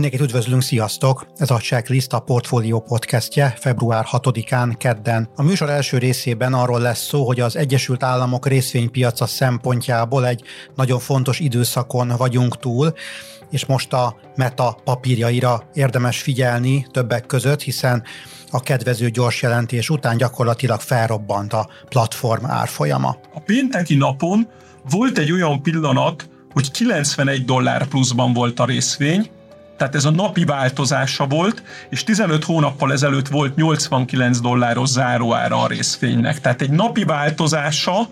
Mindenkit üdvözlünk, sziasztok! Ez a Checklist a Portfolio podcastje február 6-án, kedden. A műsor első részében arról lesz szó, hogy az Egyesült Államok részvénypiaca szempontjából egy nagyon fontos időszakon vagyunk túl, és most a meta papírjaira érdemes figyelni többek között, hiszen a kedvező gyors jelentés után gyakorlatilag felrobbant a platform árfolyama. A pénteki napon volt egy olyan pillanat, hogy 91 dollár pluszban volt a részvény, tehát ez a napi változása volt, és 15 hónappal ezelőtt volt 89 dolláros záróára a részvénynek. Tehát egy napi változása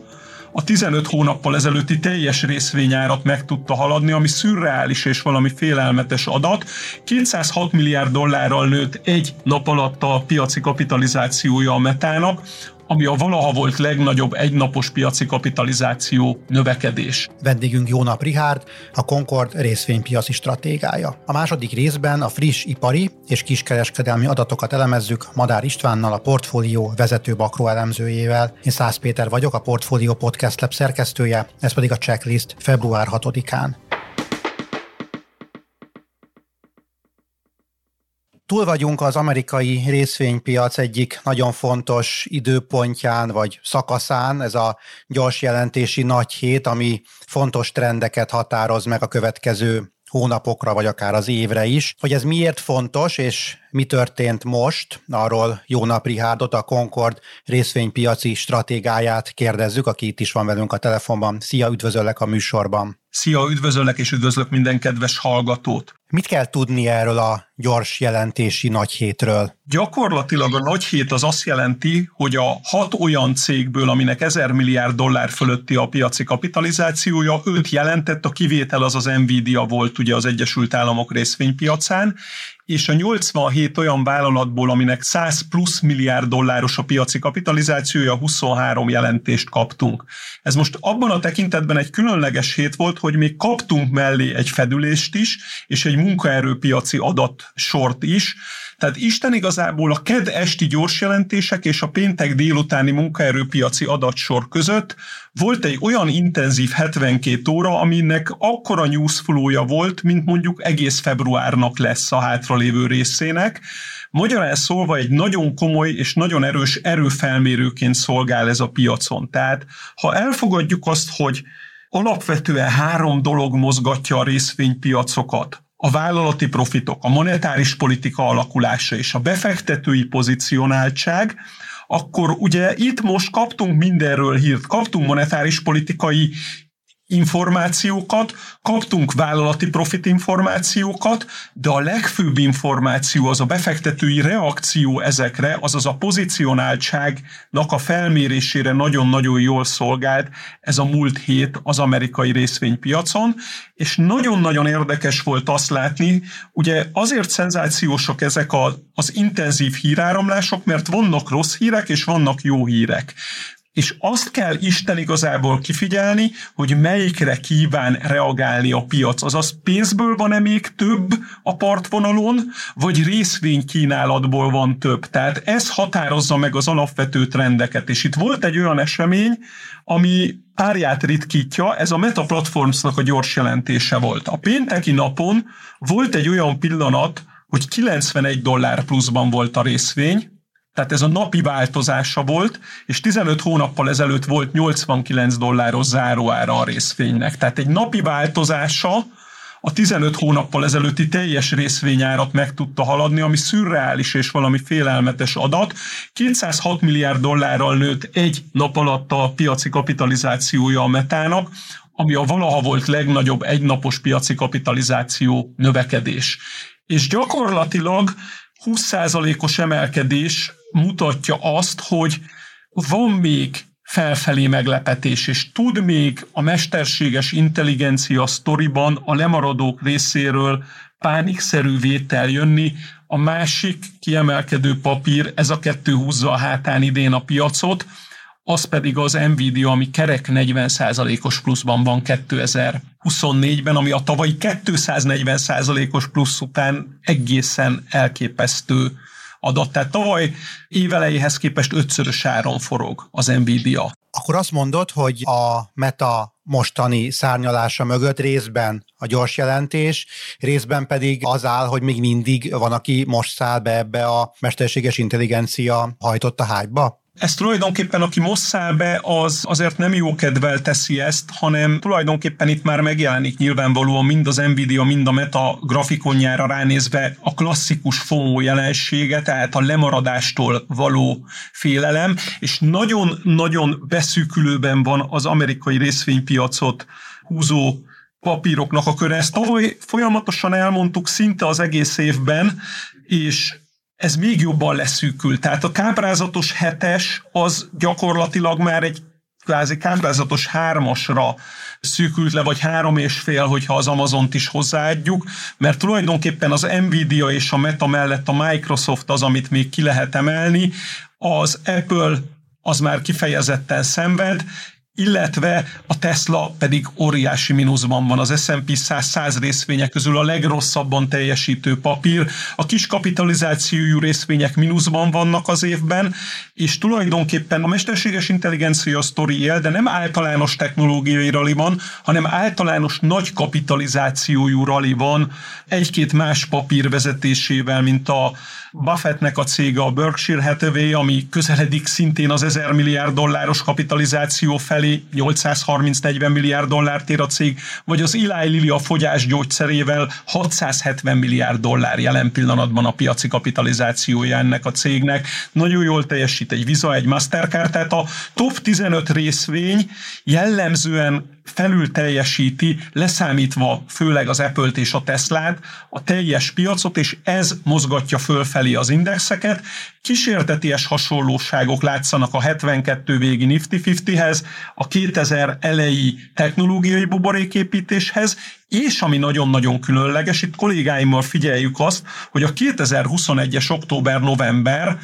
a 15 hónappal ezelőtti teljes részvényárat meg tudta haladni, ami szürreális és valami félelmetes adat. 206 milliárd dollárral nőtt egy nap alatt a piaci kapitalizációja a metának, ami a valaha volt legnagyobb egynapos piaci kapitalizáció növekedés. Vendégünk Jónap Rihárd, a Concord részvénypiaci stratégája. A második részben a friss ipari és kiskereskedelmi adatokat elemezzük Madár Istvánnal, a portfólió vezető makroelemzőjével. Én Szász Péter vagyok, a Portfólió Podcast Lab szerkesztője, ez pedig a checklist február 6-án. Túl vagyunk az amerikai részvénypiac egyik nagyon fontos időpontján vagy szakaszán, ez a gyors jelentési nagy hét, ami fontos trendeket határoz meg a következő hónapokra, vagy akár az évre is. Hogy ez miért fontos, és mi történt most, arról Jónap Rihárdot, a Concord részvénypiaci stratégáját kérdezzük, aki itt is van velünk a telefonban. Szia, üdvözöllek a műsorban! Szia, üdvözöllek és üdvözlök minden kedves hallgatót! Mit kell tudni erről a gyors jelentési nagy hétről? Gyakorlatilag a nagy hét az azt jelenti, hogy a hat olyan cégből, aminek 1000 milliárd dollár fölötti a piaci kapitalizációja, őt jelentett, a kivétel az az Nvidia volt ugye az Egyesült Államok részvénypiacán, és a 87 olyan vállalatból, aminek 100 plusz milliárd dolláros a piaci kapitalizációja, 23 jelentést kaptunk. Ez most abban a tekintetben egy különleges hét volt, hogy még kaptunk mellé egy fedülést is, és egy munkaerőpiaci adatsort is, tehát Isten igazából a ked esti gyors jelentések és a péntek délutáni munkaerőpiaci adatsor között volt egy olyan intenzív 72 óra, aminek akkora newsflow volt, mint mondjuk egész februárnak lesz a hátralévő részének. Magyarán szólva egy nagyon komoly és nagyon erős erőfelmérőként szolgál ez a piacon. Tehát ha elfogadjuk azt, hogy alapvetően három dolog mozgatja a részvénypiacokat, a vállalati profitok, a monetáris politika alakulása és a befektetői pozicionáltság, akkor ugye itt most kaptunk mindenről hírt, kaptunk monetáris politikai információkat, kaptunk vállalati profit információkat, de a legfőbb információ az a befektetői reakció ezekre, azaz a pozicionáltságnak a felmérésére nagyon-nagyon jól szolgált ez a múlt hét az amerikai részvénypiacon, és nagyon-nagyon érdekes volt azt látni, ugye azért szenzációsak ezek a, az intenzív híráramlások, mert vannak rossz hírek és vannak jó hírek és azt kell Isten igazából kifigyelni, hogy melyikre kíván reagálni a piac. Azaz pénzből van-e még több a partvonalon, vagy részvénykínálatból van több. Tehát ez határozza meg az alapvető trendeket. És itt volt egy olyan esemény, ami párját ritkítja, ez a Meta Platformsnak a gyors jelentése volt. A pénteki napon volt egy olyan pillanat, hogy 91 dollár pluszban volt a részvény, tehát ez a napi változása volt, és 15 hónappal ezelőtt volt 89 dolláros záróára a részvénynek. Tehát egy napi változása a 15 hónappal ezelőtti teljes részvényárat meg tudta haladni, ami szürreális és valami félelmetes adat. 206 milliárd dollárral nőtt egy nap alatt a piaci kapitalizációja a metának, ami a valaha volt legnagyobb egynapos piaci kapitalizáció növekedés. És gyakorlatilag 20%-os emelkedés mutatja azt, hogy van még felfelé meglepetés, és tud még a mesterséges intelligencia sztoriban a lemaradók részéről pánikszerű vétel jönni. A másik kiemelkedő papír, ez a kettő húzza a hátán idén a piacot, az pedig az Nvidia, ami kerek 40%-os pluszban van 2024-ben, ami a tavalyi 240%-os plusz után egészen elképesztő adat. Tehát tavaly évelejéhez képest ötszörös áron forog az Nvidia. Akkor azt mondod, hogy a Meta mostani szárnyalása mögött részben a gyors jelentés, részben pedig az áll, hogy még mindig van, aki most száll be ebbe a mesterséges intelligencia hajtott a hágyba? Ez tulajdonképpen, aki most száll be, az azért nem jó kedvel teszi ezt, hanem tulajdonképpen itt már megjelenik nyilvánvalóan mind az Nvidia, mind a Meta grafikonjára ránézve a klasszikus FOMO jelensége, tehát a lemaradástól való félelem, és nagyon-nagyon beszűkülőben van az amerikai részvénypiacot húzó papíroknak a köre. Ezt tavaly folyamatosan elmondtuk szinte az egész évben, és ez még jobban leszűkül. Tehát a káprázatos hetes az gyakorlatilag már egy kvázi káprázatos hármasra szűkült le, vagy három és fél, hogyha az Amazont is hozzáadjuk, mert tulajdonképpen az Nvidia és a Meta mellett a Microsoft az, amit még ki lehet emelni, az Apple az már kifejezetten szenved, illetve a Tesla pedig óriási mínuszban van. Az S&P 100, 100 részvények közül a legrosszabban teljesítő papír. A kis kapitalizációjú részvények mínuszban vannak az évben, és tulajdonképpen a mesterséges intelligencia sztori él, de nem általános technológiai rali van, hanem általános nagy kapitalizációjú rali van egy-két más papír vezetésével, mint a Buffettnek a cége a Berkshire Hathaway, ami közeledik szintén az 1000 milliárd dolláros kapitalizáció felé, 830-40 milliárd dollárt ér a cég, vagy az Eli Lilly a fogyás gyógyszerével 670 milliárd dollár jelen pillanatban a piaci kapitalizációja ennek a cégnek. Nagyon jól teljesít egy Visa, egy Mastercard, tehát a top 15 részvény jellemzően felül teljesíti, leszámítva főleg az Apple-t és a Teslát, a teljes piacot, és ez mozgatja fölfelé az indexeket. Kísérteties hasonlóságok látszanak a 72 végi Nifty 50-hez, a 2000 elejé technológiai buboréképítéshez, és ami nagyon-nagyon különleges, itt kollégáimmal figyeljük azt, hogy a 2021-es október-november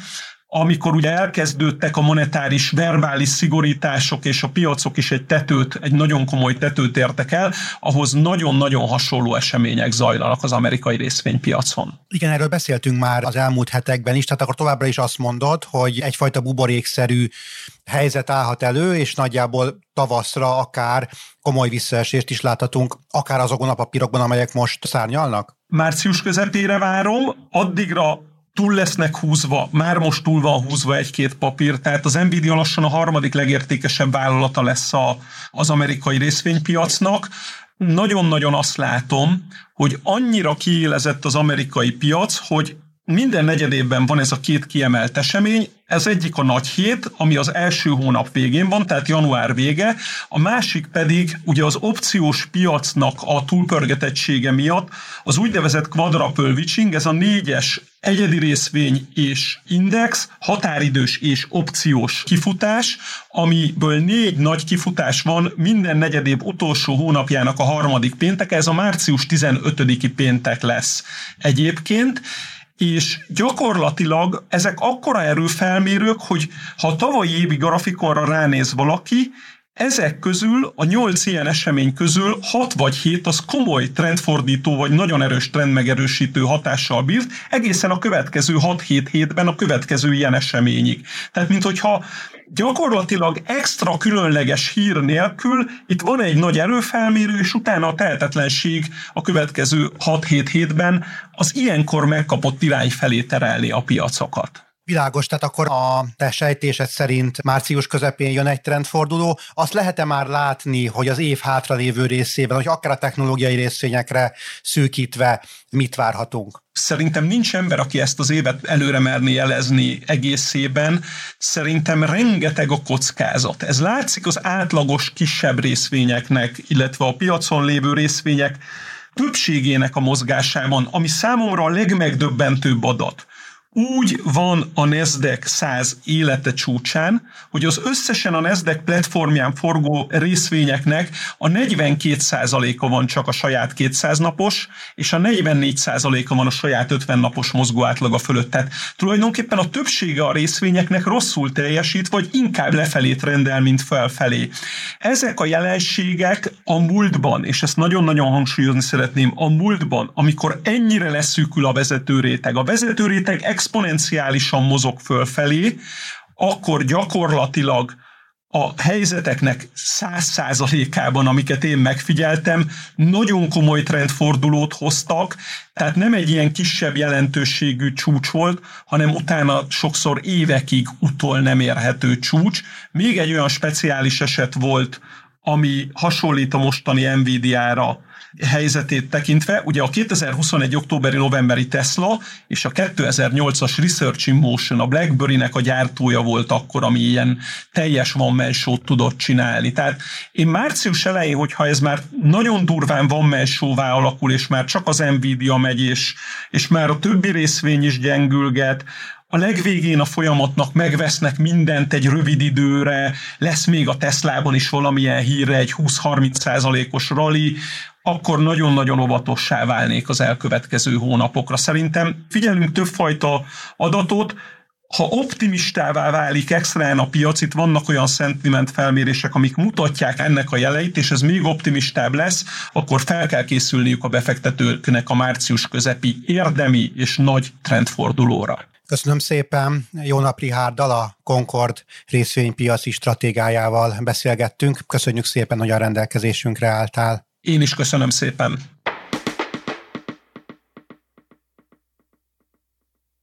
amikor ugye elkezdődtek a monetáris verbális szigorítások, és a piacok is egy tetőt, egy nagyon komoly tetőt értek el, ahhoz nagyon-nagyon hasonló események zajlanak az amerikai részvénypiacon. Igen, erről beszéltünk már az elmúlt hetekben is, tehát akkor továbbra is azt mondod, hogy egyfajta buborékszerű helyzet állhat elő, és nagyjából tavaszra akár komoly visszaesést is láthatunk, akár azokon a papírokban, amelyek most szárnyalnak? Március közepére várom, addigra túl lesznek húzva, már most túl van húzva egy-két papír, tehát az Nvidia lassan a harmadik legértékesebb vállalata lesz a, az amerikai részvénypiacnak. Nagyon-nagyon azt látom, hogy annyira kiélezett az amerikai piac, hogy minden negyedében van ez a két kiemelt esemény, ez egyik a nagy hét, ami az első hónap végén van, tehát január vége, a másik pedig ugye az opciós piacnak a túlpörgetettsége miatt az úgynevezett quadruple witching, ez a négyes egyedi részvény és index, határidős és opciós kifutás, amiből négy nagy kifutás van minden negyedév utolsó hónapjának a harmadik péntek, ez a március 15-i péntek lesz egyébként, és gyakorlatilag ezek akkora erőfelmérők, hogy ha a tavalyi évi grafikonra ránéz valaki, ezek közül, a nyolc ilyen esemény közül hat vagy hét az komoly trendfordító vagy nagyon erős trendmegerősítő hatással bírt, egészen a következő 6-7 hétben a következő ilyen eseményig. Tehát, mint hogyha gyakorlatilag extra különleges hír nélkül itt van egy nagy erőfelmérő, és utána a tehetetlenség a következő 6-7 hétben az ilyenkor megkapott irány felé terelni a piacokat. Világos, tehát akkor a te sejtésed szerint március közepén jön egy trendforduló. Azt lehet-e már látni, hogy az év hátralévő részében, hogy akár a technológiai részvényekre szűkítve mit várhatunk? Szerintem nincs ember, aki ezt az évet előre merni jelezni egészében. Szerintem rengeteg a kockázat. Ez látszik az átlagos kisebb részvényeknek, illetve a piacon lévő részvények többségének a mozgásában, ami számomra a legmegdöbbentőbb adat úgy van a Nasdaq 100 élete csúcsán, hogy az összesen a Nasdaq platformján forgó részvényeknek a 42%-a van csak a saját 200 napos, és a 44%-a van a saját 50 napos mozgó átlaga fölött. Tehát tulajdonképpen a többsége a részvényeknek rosszul teljesít, vagy inkább lefelé trendel, mint felfelé. Ezek a jelenségek a múltban, és ezt nagyon-nagyon hangsúlyozni szeretném, a múltban, amikor ennyire leszűkül a vezetőréteg, a vezetőréteg exponenciálisan mozog fölfelé, akkor gyakorlatilag a helyzeteknek száz százalékában, amiket én megfigyeltem, nagyon komoly trendfordulót hoztak, tehát nem egy ilyen kisebb jelentőségű csúcs volt, hanem utána sokszor évekig utol nem érhető csúcs. Még egy olyan speciális eset volt, ami hasonlít a mostani Nvidia-ra, helyzetét tekintve, ugye a 2021. októberi-novemberi Tesla és a 2008-as Research in Motion, a BlackBerry-nek a gyártója volt akkor, ami ilyen teljes van man tudott csinálni. Tehát én március elején, hogyha ez már nagyon durván van man alakul, és már csak az Nvidia megy, és, és már a többi részvény is gyengülget, a legvégén a folyamatnak megvesznek mindent egy rövid időre, lesz még a Teslában is valamilyen hírre egy 20-30 százalékos rally, akkor nagyon-nagyon óvatossá válnék az elkövetkező hónapokra. Szerintem figyelünk többfajta adatot, ha optimistává válik extrán a piac, itt vannak olyan sentiment felmérések, amik mutatják ennek a jeleit, és ez még optimistább lesz, akkor fel kell készülniük a befektetőknek a március közepi érdemi és nagy trendfordulóra. Köszönöm szépen. Jó nap Rihárdal, a Concord részvénypiaci stratégájával beszélgettünk. Köszönjük szépen, hogy a rendelkezésünkre álltál. Én is köszönöm szépen.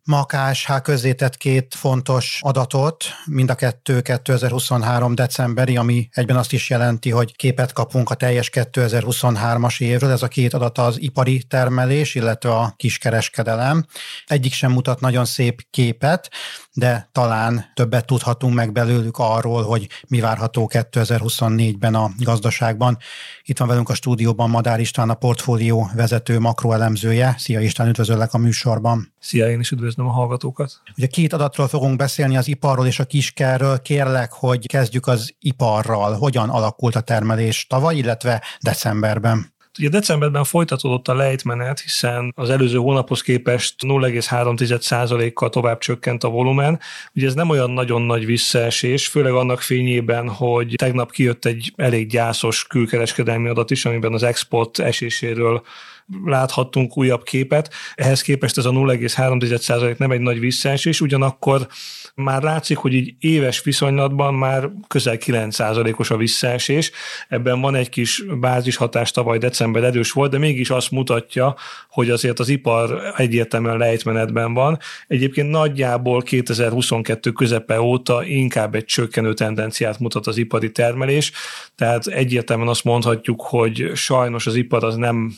Ma a KSH közzétett két fontos adatot, mind a kettő 2023. decemberi, ami egyben azt is jelenti, hogy képet kapunk a teljes 2023-as évről. Ez a két adat az ipari termelés, illetve a kiskereskedelem. Egyik sem mutat nagyon szép képet, de talán többet tudhatunk meg belőlük arról, hogy mi várható 2024-ben a gazdaságban. Itt van velünk a stúdióban Madár István, a portfólió vezető makroelemzője. Szia István, üdvözöllek a műsorban. Szia, én is üdvözlöm a hallgatókat. Ugye két adatról fogunk beszélni, az iparról és a kiskerről. Kérlek, hogy kezdjük az iparral. Hogyan alakult a termelés tavaly, illetve decemberben? Ugye decemberben folytatódott a lejtmenet, hiszen az előző hónaphoz képest 0,3%-kal tovább csökkent a volumen. Ugye ez nem olyan nagyon nagy visszaesés, főleg annak fényében, hogy tegnap kijött egy elég gyászos külkereskedelmi adat is, amiben az export eséséről láthattunk újabb képet. Ehhez képest ez a 0,3% nem egy nagy visszaesés, ugyanakkor már látszik, hogy így éves viszonylatban már közel 9%-os a visszaesés. Ebben van egy kis bázishatás, tavaly december erős volt, de mégis azt mutatja, hogy azért az ipar egyértelműen lejtmenetben van. Egyébként nagyjából 2022 közepe óta inkább egy csökkenő tendenciát mutat az ipari termelés, tehát egyértelműen azt mondhatjuk, hogy sajnos az ipar az nem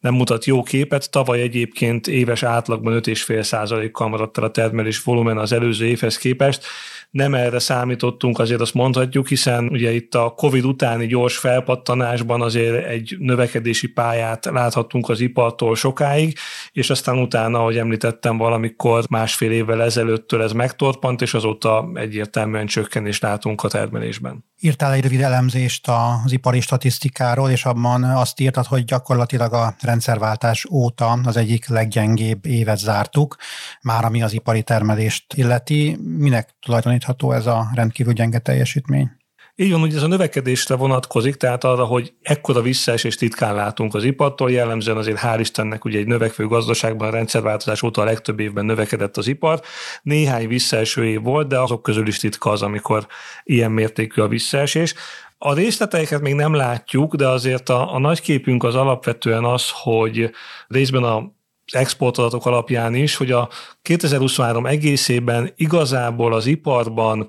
nem mutat jó képet. Tavaly egyébként éves átlagban 5,5 kal maradt el a termelés volumen az előző évhez képest. Nem erre számítottunk, azért azt mondhatjuk, hiszen ugye itt a COVID utáni gyors felpattanásban azért egy növekedési pályát láthattunk az ipartól sokáig, és aztán utána, ahogy említettem, valamikor másfél évvel ezelőttől ez megtorpant, és azóta egyértelműen csökkenést látunk a termelésben. Írtál egy rövid elemzést az ipari statisztikáról, és abban azt írtad, hogy gyakorlatilag a rendszerváltás óta az egyik leggyengébb évet zártuk, már ami az ipari termelést illeti. Minek tulajdonítható ez a rendkívül gyenge teljesítmény? Így van, hogy ez a növekedésre vonatkozik, tehát arra, hogy ekkora visszaesést titkán látunk az ipartól, jellemzően azért hál' Istennek ugye egy növekvő gazdaságban a rendszerváltozás óta a legtöbb évben növekedett az ipar. Néhány visszaeső év volt, de azok közül is titka az, amikor ilyen mértékű a visszaesés. A részleteiket még nem látjuk, de azért a, a nagy képünk az alapvetően az, hogy részben a exportadatok alapján is, hogy a 2023 egészében igazából az iparban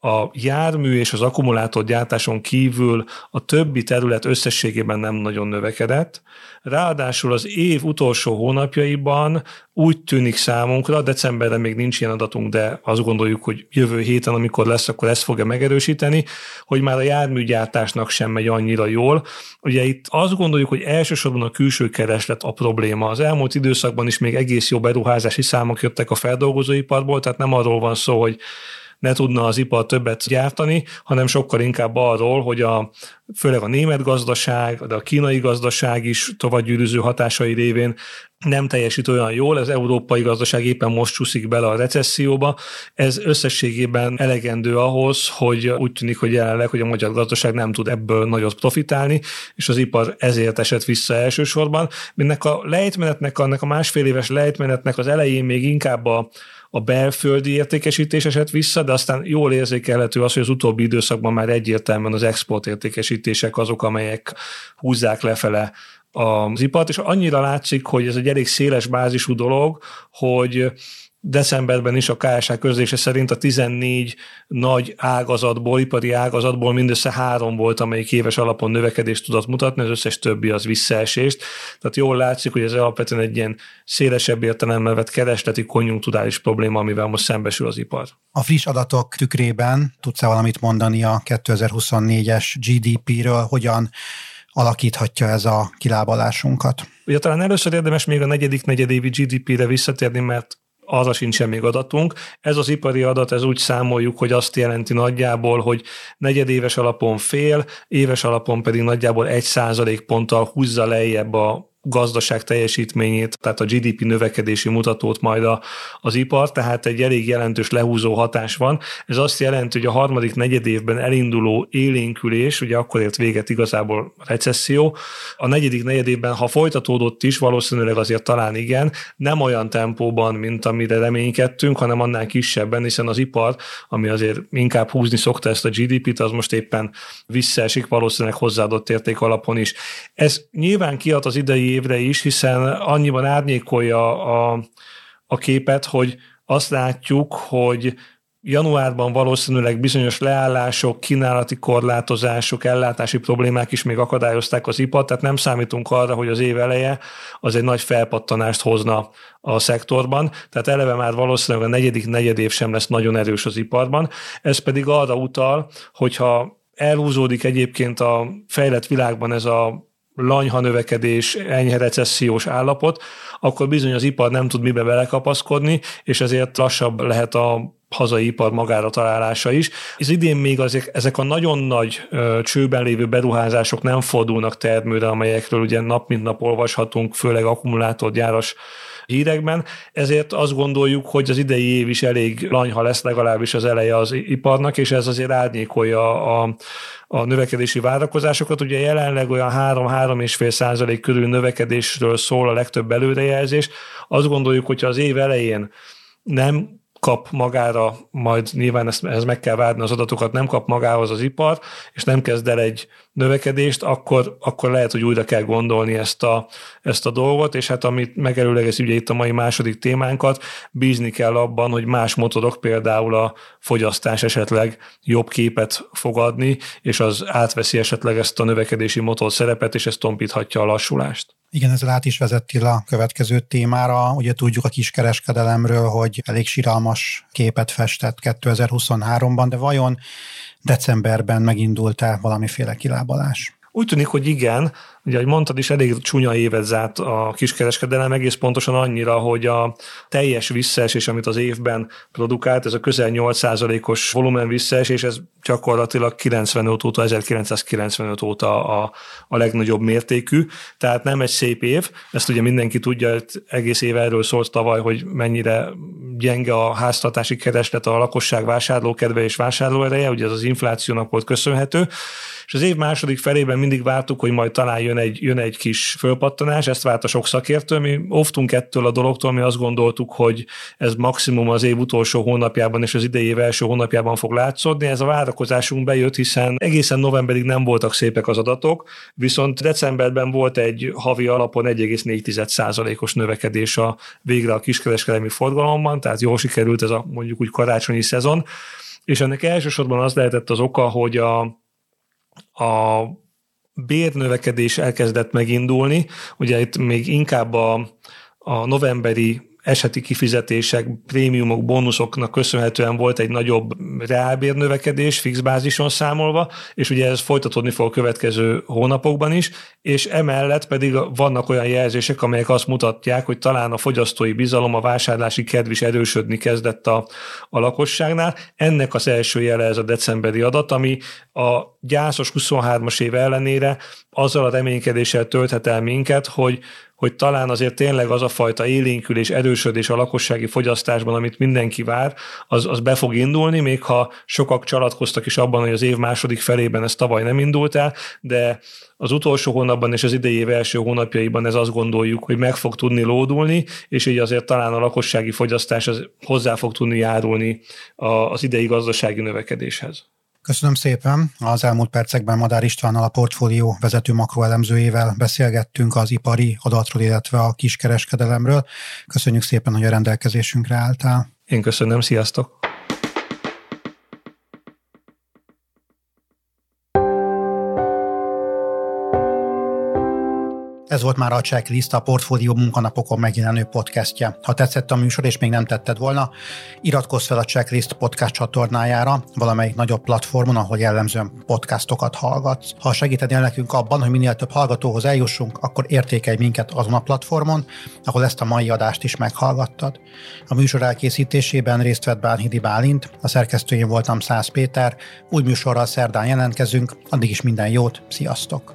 a jármű és az akkumulátor gyártáson kívül a többi terület összességében nem nagyon növekedett. Ráadásul az év utolsó hónapjaiban úgy tűnik számunkra, decemberben még nincs ilyen adatunk, de azt gondoljuk, hogy jövő héten, amikor lesz, akkor ezt fogja megerősíteni, hogy már a járműgyártásnak sem megy annyira jól. Ugye itt azt gondoljuk, hogy elsősorban a külső kereslet a probléma. Az elmúlt időszakban is még egész jó beruházási számok jöttek a feldolgozóiparból, tehát nem arról van szó, hogy ne tudna az ipar többet gyártani, hanem sokkal inkább arról, hogy a, főleg a német gazdaság, de a kínai gazdaság is továbbgyűrűző hatásai révén nem teljesít olyan jól, az európai gazdaság éppen most csúszik bele a recesszióba. Ez összességében elegendő ahhoz, hogy úgy tűnik, hogy jelenleg, hogy a magyar gazdaság nem tud ebből nagyot profitálni, és az ipar ezért esett vissza elsősorban. Ennek a lejtmenetnek, annak a másfél éves lejtmenetnek az elején még inkább a, a belföldi értékesítés esett vissza, de aztán jól érzékelhető az, hogy az utóbbi időszakban már egyértelműen az export értékesítések azok, amelyek húzzák lefele az ipart, és annyira látszik, hogy ez egy elég széles bázisú dolog, hogy decemberben is a KSH közlése szerint a 14 nagy ágazatból, ipari ágazatból mindössze három volt, amelyik éves alapon növekedést tudott mutatni, az összes többi az visszaesést. Tehát jól látszik, hogy ez alapvetően egy ilyen szélesebb értelemben vett keresleti konjunkturális probléma, amivel most szembesül az ipar. A friss adatok tükrében tudsz-e valamit mondani a 2024-es GDP-ről, hogyan alakíthatja ez a kilábalásunkat? Ugye talán először érdemes még a negyedik negyedévi GDP-re visszatérni, mert arra sincsen még adatunk. Ez az ipari adat, ez úgy számoljuk, hogy azt jelenti nagyjából, hogy negyedéves alapon fél, éves alapon pedig nagyjából egy százalék ponttal húzza lejjebb a gazdaság teljesítményét, tehát a GDP növekedési mutatót majd a, az ipar, tehát egy elég jelentős lehúzó hatás van. Ez azt jelenti, hogy a harmadik negyed évben elinduló élénkülés, ugye akkor ért véget igazából recesszió, a negyedik negyed évben, ha folytatódott is, valószínűleg azért talán igen, nem olyan tempóban, mint amire reménykedtünk, hanem annál kisebben, hiszen az ipar, ami azért inkább húzni szokta ezt a GDP-t, az most éppen visszaesik valószínűleg hozzáadott érték alapon is. Ez nyilván kiad az idei évre is, hiszen annyiban árnyékolja a, a képet, hogy azt látjuk, hogy januárban valószínűleg bizonyos leállások, kínálati korlátozások, ellátási problémák is még akadályozták az ipart, tehát nem számítunk arra, hogy az év eleje az egy nagy felpattanást hozna a szektorban, tehát eleve már valószínűleg a negyedik negyedév sem lesz nagyon erős az iparban. Ez pedig arra utal, hogyha elhúzódik egyébként a fejlett világban ez a lanyha növekedés, enyhe recessziós állapot, akkor bizony az ipar nem tud mibe belekapaszkodni, és ezért lassabb lehet a hazai ipar magára találása is. Ez idén még azok, ezek a nagyon nagy ö, csőben lévő beruházások nem fordulnak termőre, amelyekről ugye nap mint nap olvashatunk, főleg akkumulátorgyáras hírekben, ezért azt gondoljuk, hogy az idei év is elég lanyha lesz legalábbis az eleje az iparnak, és ez azért árnyékolja a, a növekedési várakozásokat. Ugye jelenleg olyan 3-3,5 százalék körül növekedésről szól a legtöbb előrejelzés. Azt gondoljuk, hogyha az év elején nem kap magára, majd nyilván ezt, ehhez meg kell várni az adatokat, nem kap magához az ipar, és nem kezd el egy növekedést, akkor, akkor lehet, hogy újra kell gondolni ezt a, ezt a dolgot, és hát amit megerőlegez ugye itt a mai második témánkat, bízni kell abban, hogy más motorok, például a fogyasztás esetleg jobb képet fogadni, és az átveszi esetleg ezt a növekedési motor szerepet, és ez tompíthatja a lassulást. Igen, ezzel át is vezettél a következő témára. Ugye tudjuk a kiskereskedelemről, hogy elég siralmas képet festett 2023-ban, de vajon decemberben megindult-e valamiféle kilábalás? Úgy tűnik, hogy igen, Ugye, ahogy mondtad is, elég csúnya évet zárt a kiskereskedelem, egész pontosan annyira, hogy a teljes visszaesés, amit az évben produkált, ez a közel 8%-os volumen visszaesés, ez gyakorlatilag 95 óta, 1995 óta a, a legnagyobb mértékű, tehát nem egy szép év, ezt ugye mindenki tudja, egész év erről szólt tavaly, hogy mennyire gyenge a háztartási kereslet, a lakosság vásárlókedve és vásárlóereje, ugye ez az inflációnak volt köszönhető, és az év második felében mindig vártuk, hogy majd talán jön egy, jön egy kis fölpattanás, ezt várt a sok szakértő, mi óvtunk ettől a dologtól, mi azt gondoltuk, hogy ez maximum az év utolsó hónapjában és az idei év első hónapjában fog látszódni. Ez a várakozásunk bejött, hiszen egészen novemberig nem voltak szépek az adatok, viszont decemberben volt egy havi alapon 1,4%-os növekedés a végre a kiskereskedelmi forgalomban, tehát jól sikerült ez a mondjuk úgy karácsonyi szezon, és ennek elsősorban az lehetett az oka, hogy a, a bérnövekedés elkezdett megindulni. Ugye itt még inkább a, a novemberi eseti kifizetések, prémiumok, bónuszoknak köszönhetően volt egy nagyobb reálbérnövekedés fix bázison számolva, és ugye ez folytatódni fog a következő hónapokban is, és emellett pedig vannak olyan jelzések, amelyek azt mutatják, hogy talán a fogyasztói bizalom, a vásárlási kedv is erősödni kezdett a, a lakosságnál. Ennek az első jele ez a decemberi adat, ami a gyászos 23-as év ellenére azzal a reménykedéssel tölthet el minket, hogy hogy talán azért tényleg az a fajta élénkülés, erősödés a lakossági fogyasztásban, amit mindenki vár, az, az be fog indulni, még ha sokak csalatkoztak is abban, hogy az év második felében ez tavaly nem indult el, de az utolsó hónapban és az idei év első hónapjaiban ez azt gondoljuk, hogy meg fog tudni lódulni, és így azért talán a lakossági fogyasztás az hozzá fog tudni járulni az idei gazdasági növekedéshez. Köszönöm szépen. Az elmúlt percekben Madár Istvánnal a portfólió vezető makroelemzőjével beszélgettünk az ipari adatról, illetve a kiskereskedelemről. Köszönjük szépen, hogy a rendelkezésünkre álltál. Én köszönöm, sziasztok! Ez volt már a Checklist, a Portfólió munkanapokon megjelenő podcastje. Ha tetszett a műsor, és még nem tetted volna, iratkozz fel a Checklist podcast csatornájára, valamelyik nagyobb platformon, ahol jellemzően podcastokat hallgatsz. Ha segítenél nekünk abban, hogy minél több hallgatóhoz eljussunk, akkor értékelj minket azon a platformon, ahol ezt a mai adást is meghallgattad. A műsor elkészítésében részt vett Bánhidi Bálint, a szerkesztőjén voltam Szász Péter, új műsorral szerdán jelentkezünk, addig is minden jót, sziasztok!